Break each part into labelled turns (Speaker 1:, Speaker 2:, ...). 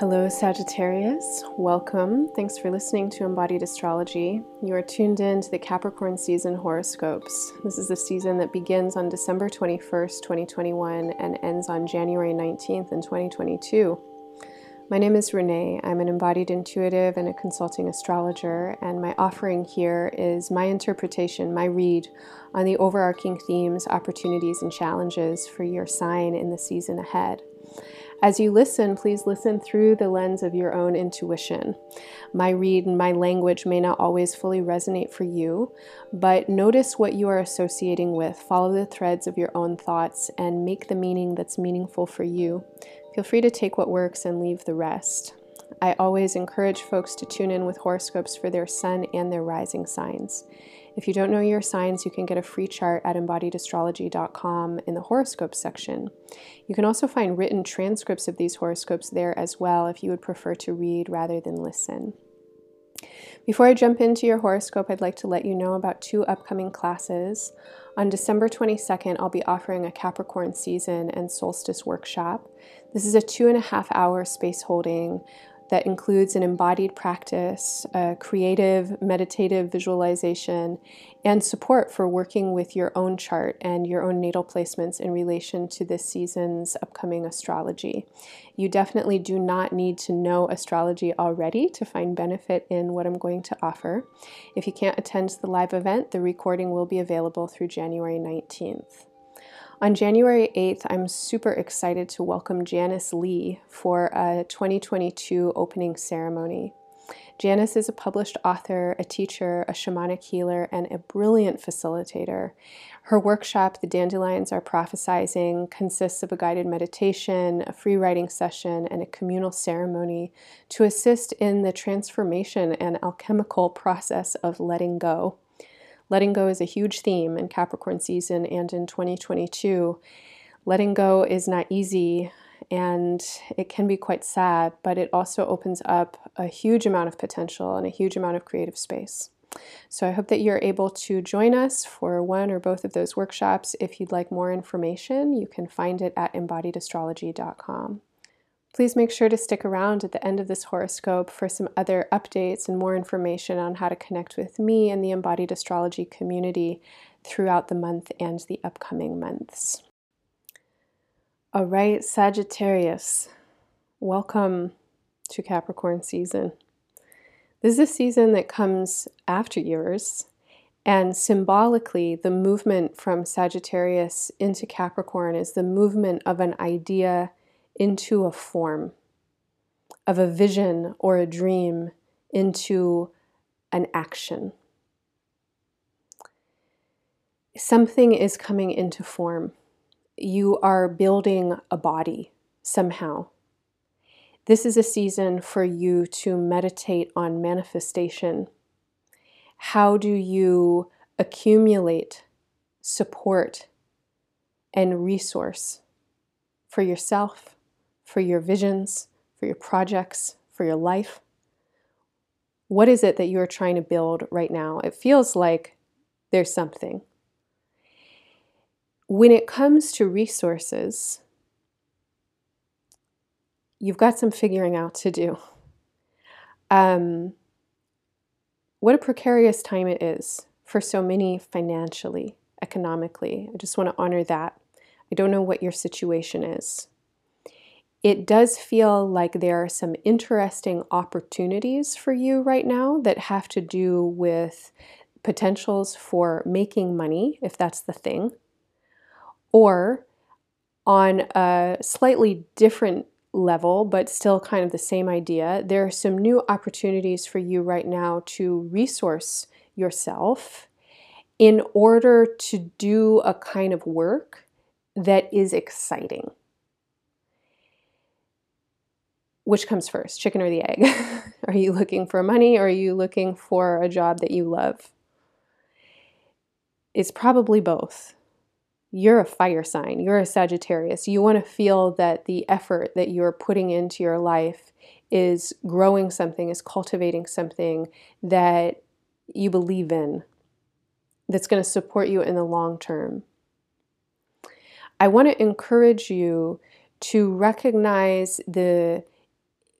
Speaker 1: Hello, Sagittarius. Welcome. Thanks for listening to Embodied Astrology. You are tuned in to the Capricorn season horoscopes. This is the season that begins on December 21st, 2021, and ends on January 19th in 2022. My name is Renee. I'm an embodied intuitive and a consulting astrologer, and my offering here is my interpretation, my read on the overarching themes, opportunities, and challenges for your sign in the season ahead. As you listen, please listen through the lens of your own intuition. My read and my language may not always fully resonate for you, but notice what you are associating with. Follow the threads of your own thoughts and make the meaning that's meaningful for you. Feel free to take what works and leave the rest. I always encourage folks to tune in with horoscopes for their sun and their rising signs. If you don't know your signs, you can get a free chart at embodiedastrology.com in the horoscopes section. You can also find written transcripts of these horoscopes there as well if you would prefer to read rather than listen. Before I jump into your horoscope, I'd like to let you know about two upcoming classes. On December 22nd, I'll be offering a Capricorn season and solstice workshop. This is a two and a half hour space holding that includes an embodied practice, creative meditative visualization, and support for working with your own chart and your own natal placements in relation to this season's upcoming astrology. You definitely do not need to know astrology already to find benefit in what I'm going to offer. If you can't attend the live event, the recording will be available through January 19th. On January 8th, I'm super excited to welcome Janice Lee for a 2022 opening ceremony. Janice is a published author, a teacher, a shamanic healer, and a brilliant facilitator. Her workshop, The Dandelions Are Prophesizing, consists of a guided meditation, a free writing session, and a communal ceremony to assist in the transformation and alchemical process of letting go. Letting go is a huge theme in Capricorn season and in 2022. Letting go is not easy and it can be quite sad, but it also opens up a huge amount of potential and a huge amount of creative space. So I hope that you're able to join us for one or both of those workshops. If you'd like more information, you can find it at embodiedastrology.com. Please make sure to stick around at the end of this horoscope for some other updates and more information on how to connect with me and the embodied astrology community throughout the month and the upcoming months. All right, Sagittarius, welcome to Capricorn season. This is a season that comes after yours, and symbolically, the movement from Sagittarius into Capricorn is the movement of an idea into a form, of a vision or a dream into an action. Something is coming into form. You are building a body somehow. This is a season for you to meditate on manifestation. How do you accumulate support and resource for yourself, for your visions, for your projects, for your life? What is it that you're trying to build right now? It feels like there's something. When it comes to resources, you've got some figuring out to do. Um, what a precarious time it is for so many financially, economically. I just want to honor that. I don't know what your situation is it does feel like there are some interesting opportunities for you right now that have to do with potentials for making money, if that's the thing, or on a slightly different level, but still kind of the same idea, there are some new opportunities for you right now to resource yourself in order to do a kind of work that is exciting which comes first, chicken or the egg? are you looking for money or are you looking for a job that you love? It's probably both. You're a fire sign, you're a Sagittarius. You want to feel that the effort that you're putting into your life is growing something, is cultivating something that you believe in, that's going to support you in the long term. I want to encourage you to recognize the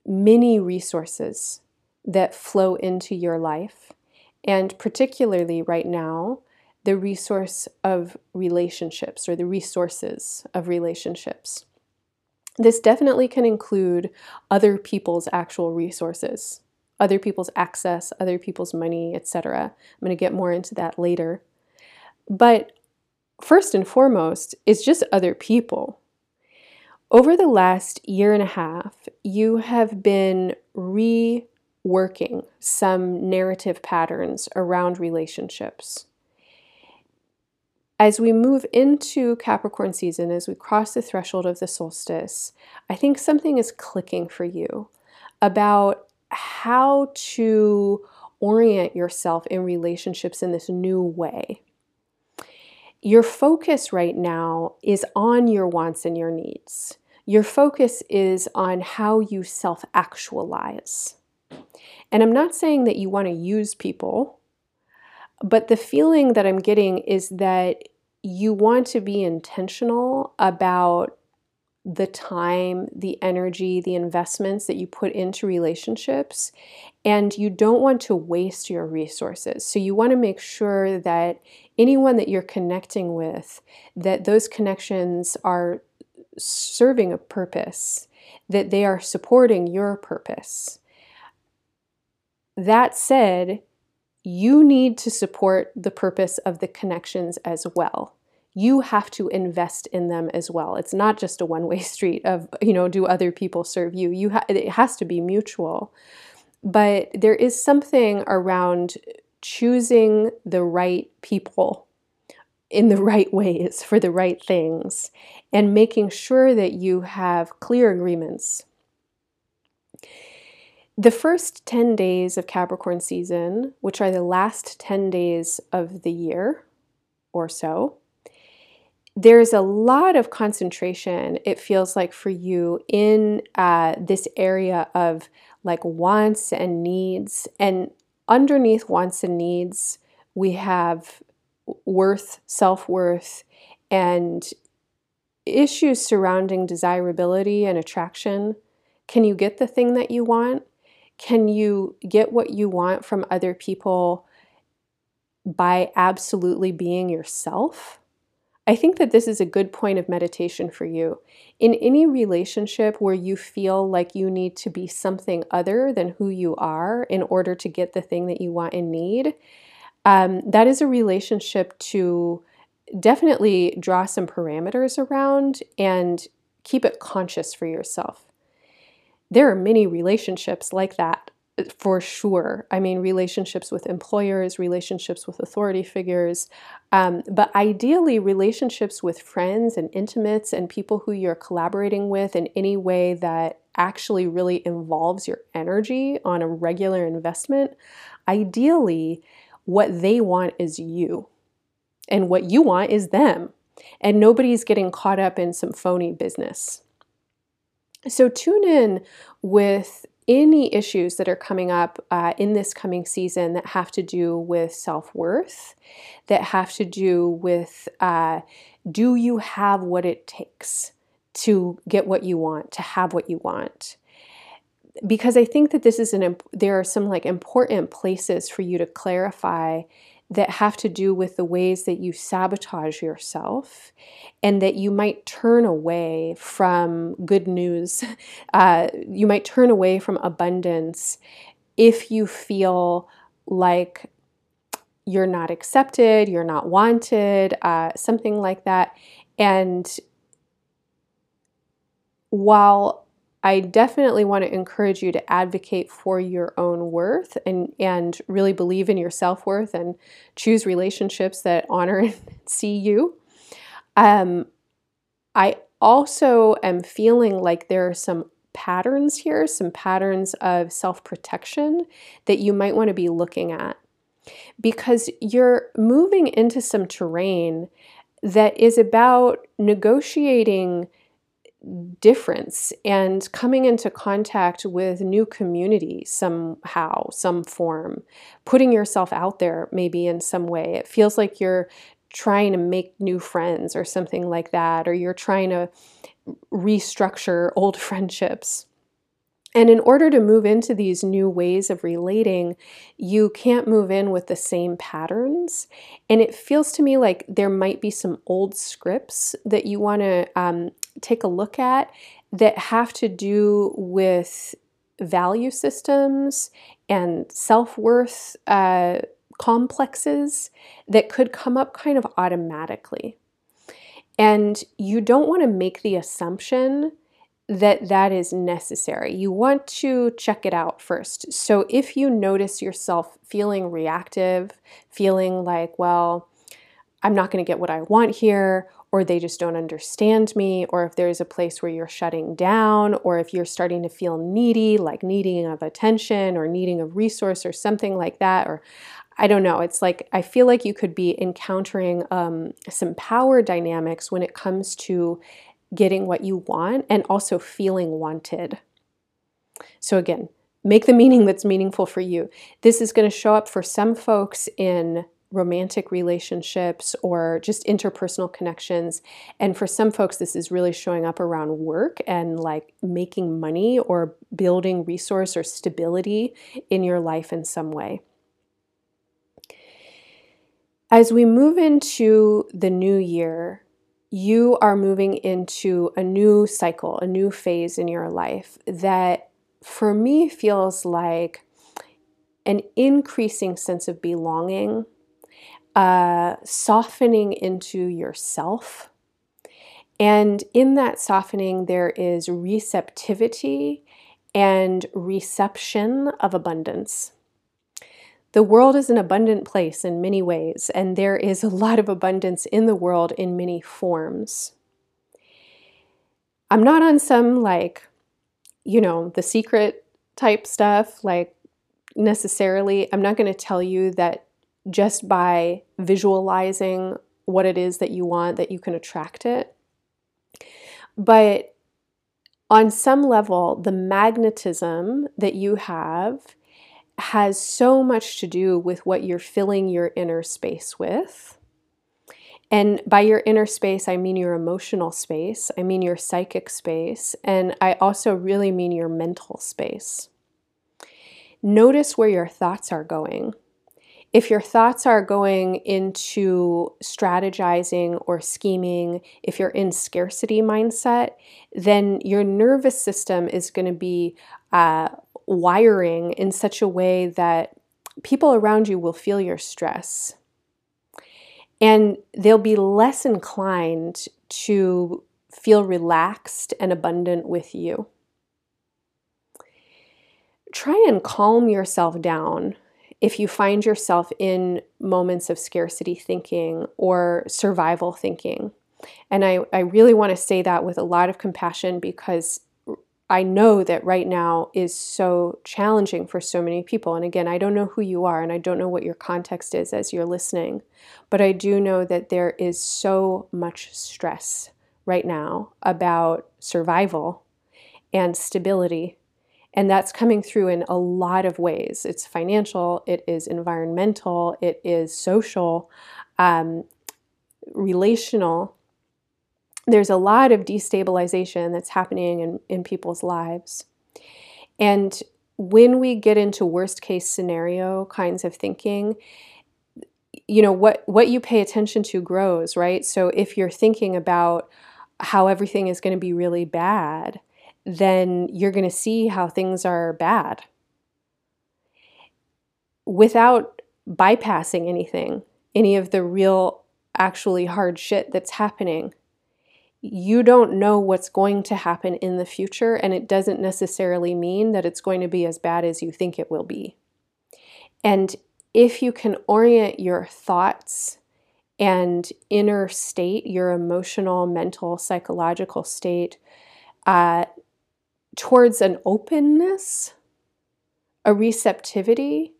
Speaker 1: many resources that flow into your life, and particularly right now, the resource of relationships or the resources of relationships. This definitely can include other people's actual resources, other people's access, other people's money, etc. I'm going to get more into that later. But first and foremost, it's just other people. Over the last year and a half, you have been reworking some narrative patterns around relationships. As we move into Capricorn season, as we cross the threshold of the solstice, I think something is clicking for you about how to orient yourself in relationships in this new way. Your focus right now is on your wants and your needs. Your focus is on how you self actualize. And I'm not saying that you want to use people, but the feeling that I'm getting is that you want to be intentional about the time, the energy, the investments that you put into relationships, and you don't want to waste your resources. So you want to make sure that anyone that you're connecting with, that those connections are serving a purpose, that they are supporting your purpose. That said, you need to support the purpose of the connections as well. You have to invest in them as well. It's not just a one-way street of, you know, do other people serve you? You ha- it has to be mutual. But there is something around choosing the right people in the right ways for the right things and making sure that you have clear agreements the first 10 days of Capricorn season, which are the last 10 days of the year or so, there's a lot of concentration, it feels like, for you in uh, this area of like wants and needs. And underneath wants and needs, we have worth, self worth, and issues surrounding desirability and attraction. Can you get the thing that you want? Can you get what you want from other people by absolutely being yourself? I think that this is a good point of meditation for you. In any relationship where you feel like you need to be something other than who you are in order to get the thing that you want and need, um, that is a relationship to definitely draw some parameters around and keep it conscious for yourself there are many relationships like that for sure. I mean, relationships with employers, relationships with authority figures, um, but ideally, relationships with friends and intimates and people who you're collaborating with in any way that actually really involves your energy on a regular investment. Ideally, what they want is you, and what you want is them. And nobody's getting caught up in some phony business. So tune in with any issues that are coming up uh, in this coming season that have to do with self worth, that have to do with uh, do you have what it takes to get what you want, to have what you want? Because I think that this is an there are some like important places for you to clarify that have to do with the ways that you sabotage yourself and that you might turn away from good news. Uh, you might turn away from abundance if you feel like you're not accepted, you're not wanted, uh, something like that. And while I definitely want to encourage you to advocate for your own worth and, and really believe in your self worth and choose relationships that honor and see you. Um, I also am feeling like there are some patterns here, some patterns of self protection that you might want to be looking at because you're moving into some terrain that is about negotiating difference and coming into contact with new community somehow, some form, putting yourself out there maybe in some way. It feels like you're trying to make new friends or something like that, or you're trying to restructure old friendships. And in order to move into these new ways of relating, you can't move in with the same patterns. And it feels to me like there might be some old scripts that you want to um, take a look at that have to do with value systems and self worth uh, complexes that could come up kind of automatically. And you don't want to make the assumption that that is necessary. You want to check it out first. So if you notice yourself feeling reactive, feeling like, well, I'm not going to get what I want here, or they just don't understand me, or if there's a place where you're shutting down, or if you're starting to feel needy, like needing of attention or needing of resource or something like that, or I don't know. It's like I feel like you could be encountering um, some power dynamics when it comes to getting what you want and also feeling wanted. So, again, make the meaning that's meaningful for you. This is going to show up for some folks in romantic relationships or just interpersonal connections. And for some folks, this is really showing up around work and like making money or building resource or stability in your life in some way. As we move into the new year, you are moving into a new cycle, a new phase in your life that for me feels like an increasing sense of belonging, uh, softening into yourself. And in that softening, there is receptivity and reception of abundance. The world is an abundant place in many ways, and there is a lot of abundance in the world in many forms. I'm not on some like, you know, the secret type stuff, like necessarily. I'm not going to tell you that just by visualizing what it is that you want, that you can attract it. But on some level, the magnetism that you have has so much to do with what you're filling your inner space with. And by your inner space, I mean your emotional space, I mean your psychic space, and I also really mean your mental space. Notice where your thoughts are going. If your thoughts are going into strategizing or scheming, if you're in scarcity mindset, then your nervous system is going to be uh, wiring in such a way that people around you will feel your stress. And they'll be less inclined to feel relaxed and abundant with you. Try and calm yourself down if you find yourself in moments of scarcity thinking or survival thinking. And I, I really want to say that with a lot of compassion because I know that right now is so challenging for so many people. And again, I don't know who you are and I don't know what your context is as you're listening, but I do know that there is so much stress right now about survival and stability. And that's coming through in a lot of ways. It's financial, it is environmental, it is social, um, relational there's a lot of destabilization that's happening in, in people's lives. And when we get into worst case scenario kinds of thinking, you know what what you pay attention to grows, right? So if you're thinking about how everything is going to be really bad, then you're going to see how things are bad without bypassing anything, any of the real actually hard shit that's happening you don't know what's going to happen in the future, and it doesn't necessarily mean that it's going to be as bad as you think it will be. And if you can orient your thoughts and inner state, your emotional, mental, psychological state, uh, towards an openness, a receptivity,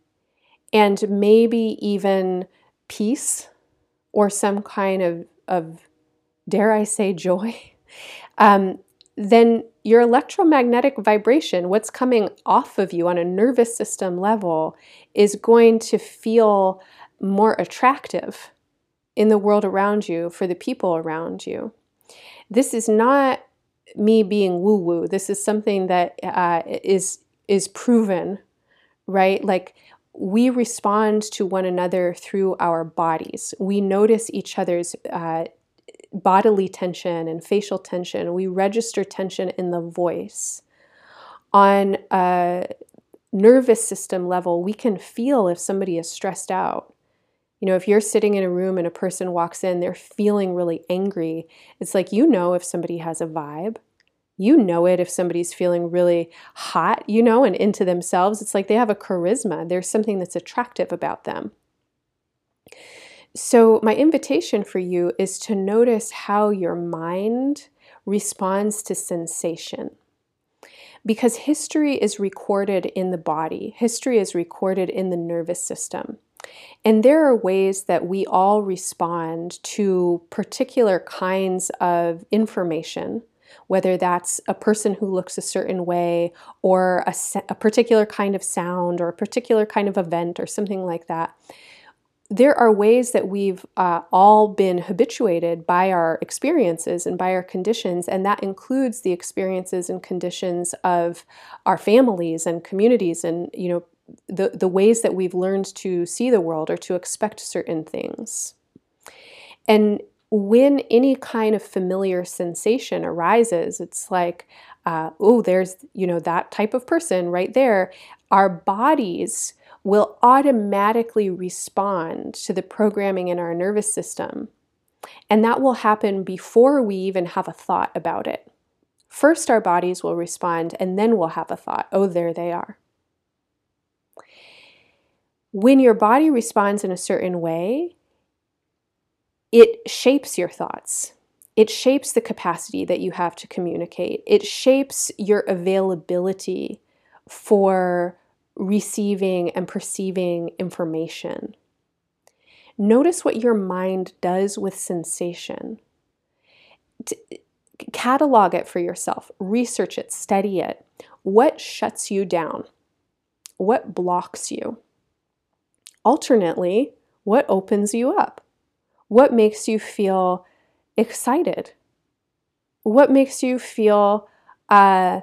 Speaker 1: and maybe even peace or some kind of, of dare I say, joy, um, then your electromagnetic vibration, what's coming off of you on a nervous system level, is going to feel more attractive in the world around you for the people around you. This is not me being woo woo. This is something that uh, is is proven, right? Like we respond to one another through our bodies. We notice each other's uh, bodily tension and facial tension. We register tension in the voice. On a nervous system level, we can feel if somebody is stressed out. You know, if you're sitting in a room and a person walks in, they're feeling really angry, it's like you know if somebody has a vibe. You know it if somebody's feeling really hot, you know, and into themselves. It's like they have a charisma. There's something that's attractive about them. So, my invitation for you is to notice how your mind responds to sensation. Because history is recorded in the body, history is recorded in the nervous system. And there are ways that we all respond to particular kinds of information, whether that's a person who looks a certain way, or a, a, particular kind of sound, or a particular kind of event, or something like that. There are ways that we've uh, all been habituated by our experiences and by our conditions, and that includes the experiences and conditions of our families and communities and you know the, the ways that we've learned to see the world or to expect certain things. And when any kind of familiar sensation arises, it's like, uh, oh, there's, you know, that type of person right there. Our bodies will automatically respond to the programming in our nervous system. And that will happen before we even have a thought about it. First, our bodies will respond, and then we'll have a thought, oh, there they are when your body responds in a certain way, it shapes your thoughts. It shapes the capacity that you have to communicate. It shapes your availability for receiving and perceiving information. Notice what your mind does with sensation. catalog it for yourself, research it, study it. What shuts you down? What blocks you? Alternately, what opens you up? What makes you feel excited? What makes you feel uh,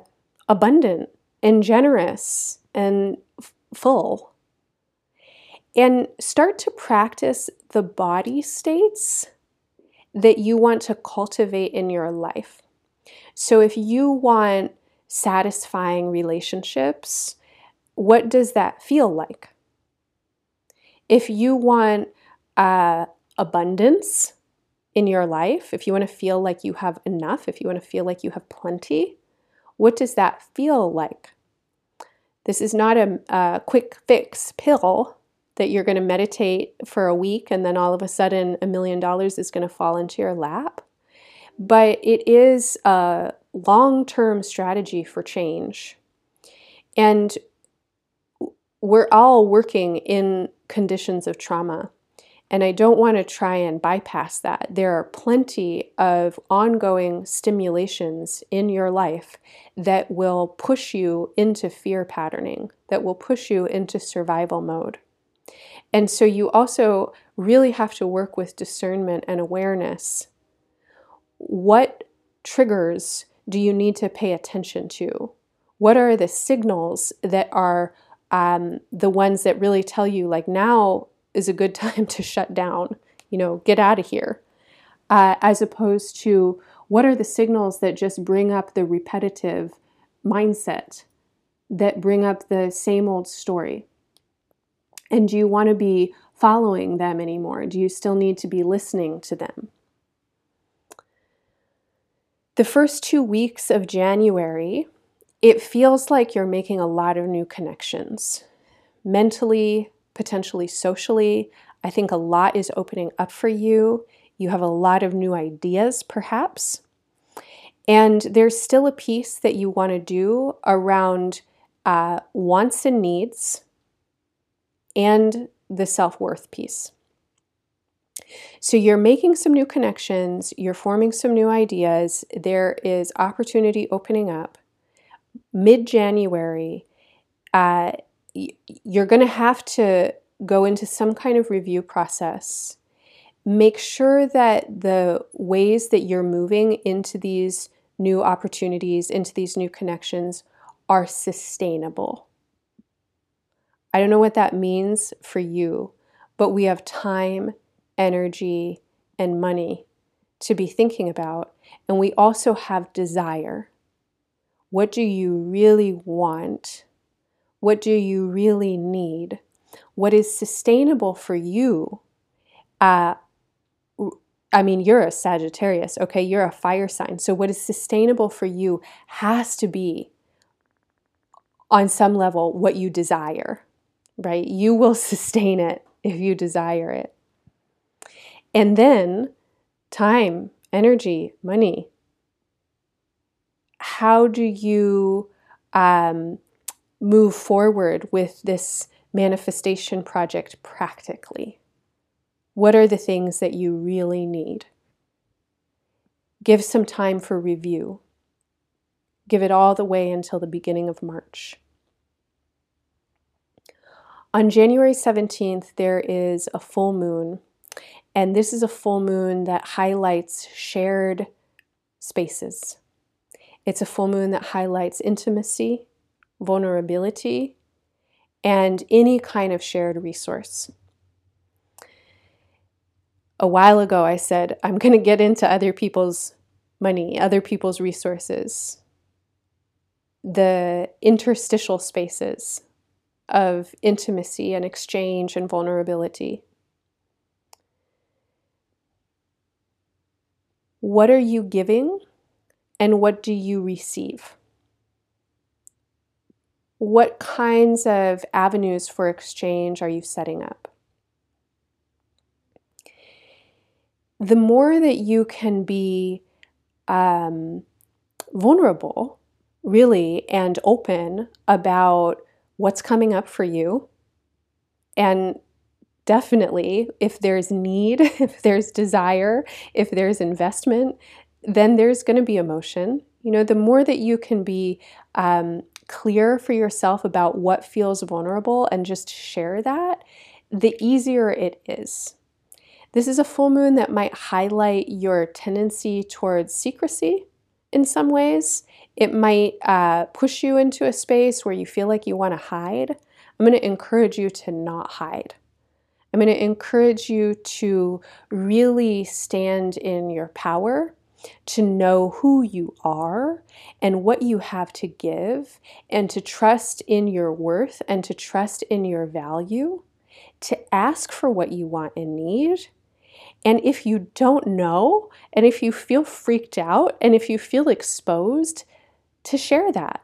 Speaker 1: abundant and generous and f- full? And start to practice the body states that you want to cultivate in your life. So, if you want satisfying relationships, what does that feel like? If you want uh, abundance in your life, if you want to feel like you have enough, if you want to feel like you have plenty, what does that feel like? This is not a, a quick fix pill that you're going to meditate for a week and then all of a sudden a million dollars is going to fall into your lap. But it is a long term strategy for change. And we're all working in conditions of trauma. And I don't want to try and bypass that. There are plenty of ongoing stimulations in your life that will push you into fear patterning, that will push you into survival mode. And so you also really have to work with discernment and awareness. What triggers do you need to pay attention to? What are the signals that are um, the ones that really tell you, like, now is a good time to shut down, you know, get out of here, uh, as opposed to what are the signals that just bring up the repetitive mindset, that bring up the same old story? And do you want to be following them anymore? Do you still need to be listening to them? The first two weeks of January it feels like you're making a lot of new connections mentally, potentially socially. I think a lot is opening up for you. You have a lot of new ideas, perhaps. And there's still a piece that you want to do around uh, wants and needs and the self worth piece. So you're making some new connections, you're forming some new ideas, there is opportunity opening up mid January, uh, you're going to have to go into some kind of review process. Make sure that the ways that you're moving into these new opportunities, into these new connections are sustainable. I don't know what that means for you, but we have time, energy, and money to be thinking about. And we also have desire. What do you really want? What do you really need? What is sustainable for you? Uh, I mean, you're a Sagittarius, okay? You're a fire sign. So, what is sustainable for you has to be, on some level, what you desire, right? You will sustain it if you desire it. And then time, energy, money. How do you um, move forward with this manifestation project practically? What are the things that you really need? Give some time for review. Give it all the way until the beginning of March. On January 17th, there is a full moon, and this is a full moon that highlights shared spaces. It's a full moon that highlights intimacy, vulnerability, and any kind of shared resource. A while ago I said, I'm going to get into other people's money, other people's resources, the interstitial spaces of intimacy and exchange and vulnerability. What are you giving and what do you receive? What kinds of avenues for exchange are you setting up? the more that you can be um, vulnerable, really, and open about what's coming up for you, and definitely if there's need, if there's desire, if there's investment, then there's going to be emotion. You know, the more that you can be um, clear for yourself about what feels vulnerable and just share that, the easier it is. This is a full moon that might highlight your tendency towards secrecy in some ways. It might uh, push you into a space where you feel like you want to hide. I'm going to encourage you to not hide. I'm going to encourage you to really stand in your power, to know who you are and what you have to give, and to trust in your worth and to trust in your value, to ask for what you want and need, and if you don't know, and if you feel freaked out, and if you feel exposed, to share that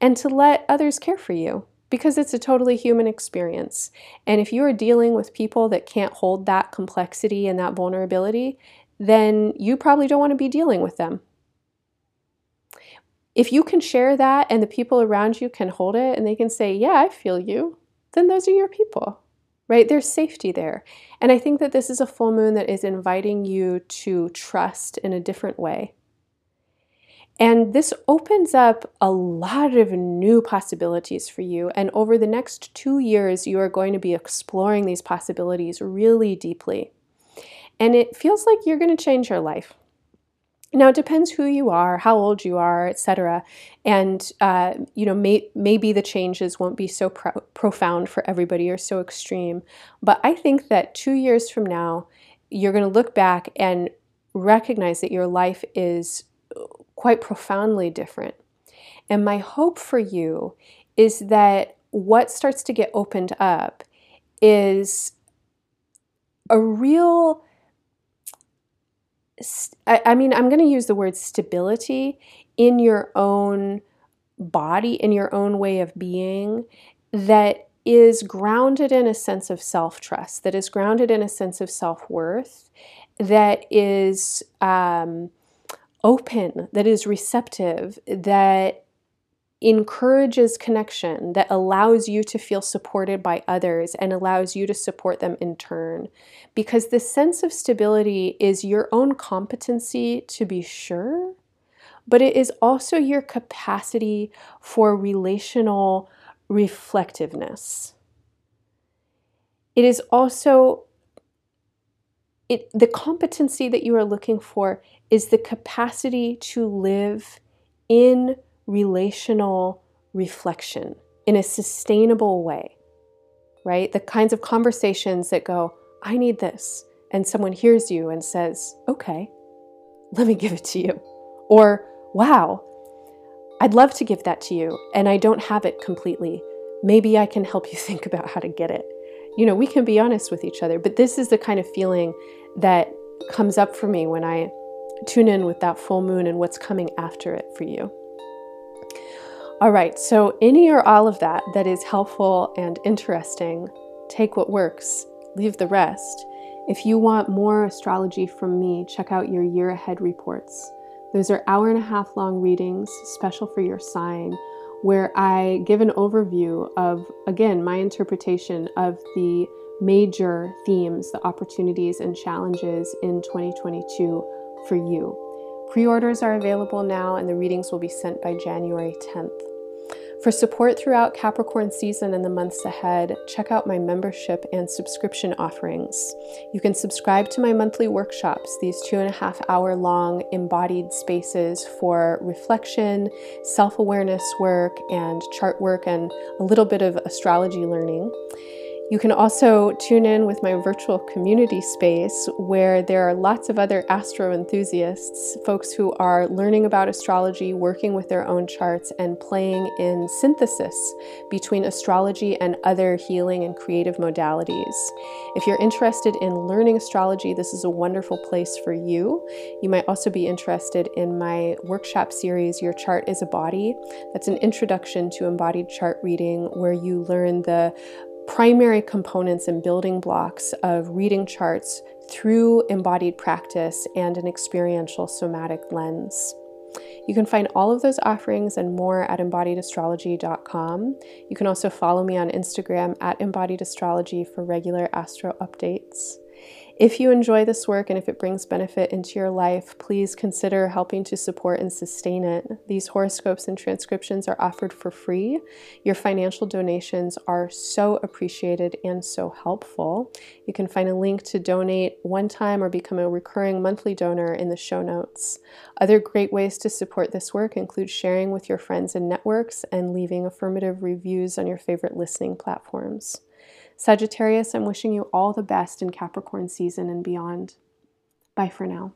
Speaker 1: and to let others care for you because it's a totally human experience. And if you are dealing with people that can't hold that complexity and that vulnerability, then you probably don't want to be dealing with them. If you can share that and the people around you can hold it and they can say, Yeah, I feel you, then those are your people right? There's safety there. And I think that this is a full moon that is inviting you to trust in a different way. And this opens up a lot of new possibilities for you. And over the next two years, you are going to be exploring these possibilities really deeply. And it feels like you're going to change your life. Now it depends who you are, how old you are, etc. And uh, you know, may, maybe the changes won't be so pro- profound for everybody or so extreme. But I think that two years from now, you're going to look back and recognize that your life is quite profoundly different. And my hope for you is that what starts to get opened up is a real I, I mean, I'm going to use the word stability in your own body, in your own way of being, that is grounded in a sense of self trust, that is grounded in a sense of self worth, that is um, open, that is receptive, that encourages connection that allows you to feel supported by others and allows you to support them in turn. Because the sense of stability is your own competency to be sure, but it is also your capacity for relational reflectiveness. It is also it, the competency that you are looking for is the capacity to live in relational reflection in a sustainable way, right? The kinds of conversations that go, I need this. And someone hears you and says, okay, let me give it to you. Or, wow, I'd love to give that to you, and I don't have it completely. Maybe I can help you think about how to get it. You know, we can be honest with each other, but this is the kind of feeling that comes up for me when I tune in with that full moon and what's coming after it for you. All right, so any or all of that that is helpful and interesting, take what works, leave the rest. If you want more astrology from me, check out your year ahead reports. Those are hour and a half long readings, special for your sign, where I give an overview of, again, my interpretation of the major themes, the opportunities and challenges in 2022 for you. Pre orders are available now, and the readings will be sent by January 10th. For support throughout Capricorn season and the months ahead, check out my membership and subscription offerings. You can subscribe to my monthly workshops, these two and a half hour long embodied spaces for reflection, self awareness work, and chart work, and a little bit of astrology learning. You can also tune in with my virtual community space where there are lots of other astro enthusiasts, folks who are learning about astrology, working with their own charts, and playing in synthesis between astrology and other healing and creative modalities. If you're interested in learning astrology, this is a wonderful place for you. You might also be interested in my workshop series, Your Chart is a Body. That's an introduction to embodied chart reading where you learn the primary components and building blocks of reading charts through embodied practice and an experiential somatic lens. You can find all of those offerings and more at embodiedastrology.com. You can also follow me on Instagram at embodiedastrology for regular astro updates. If you enjoy this work and if it brings benefit into your life, please consider helping to support and sustain it. These horoscopes and transcriptions are offered for free. Your financial donations are so appreciated and so helpful. You can find a link to donate one time or become a recurring monthly donor in the show notes. Other great ways to support this work include sharing with your friends and networks and leaving affirmative reviews on your favorite listening platforms. Sagittarius, I'm wishing you all the best in Capricorn season and beyond. Bye for now.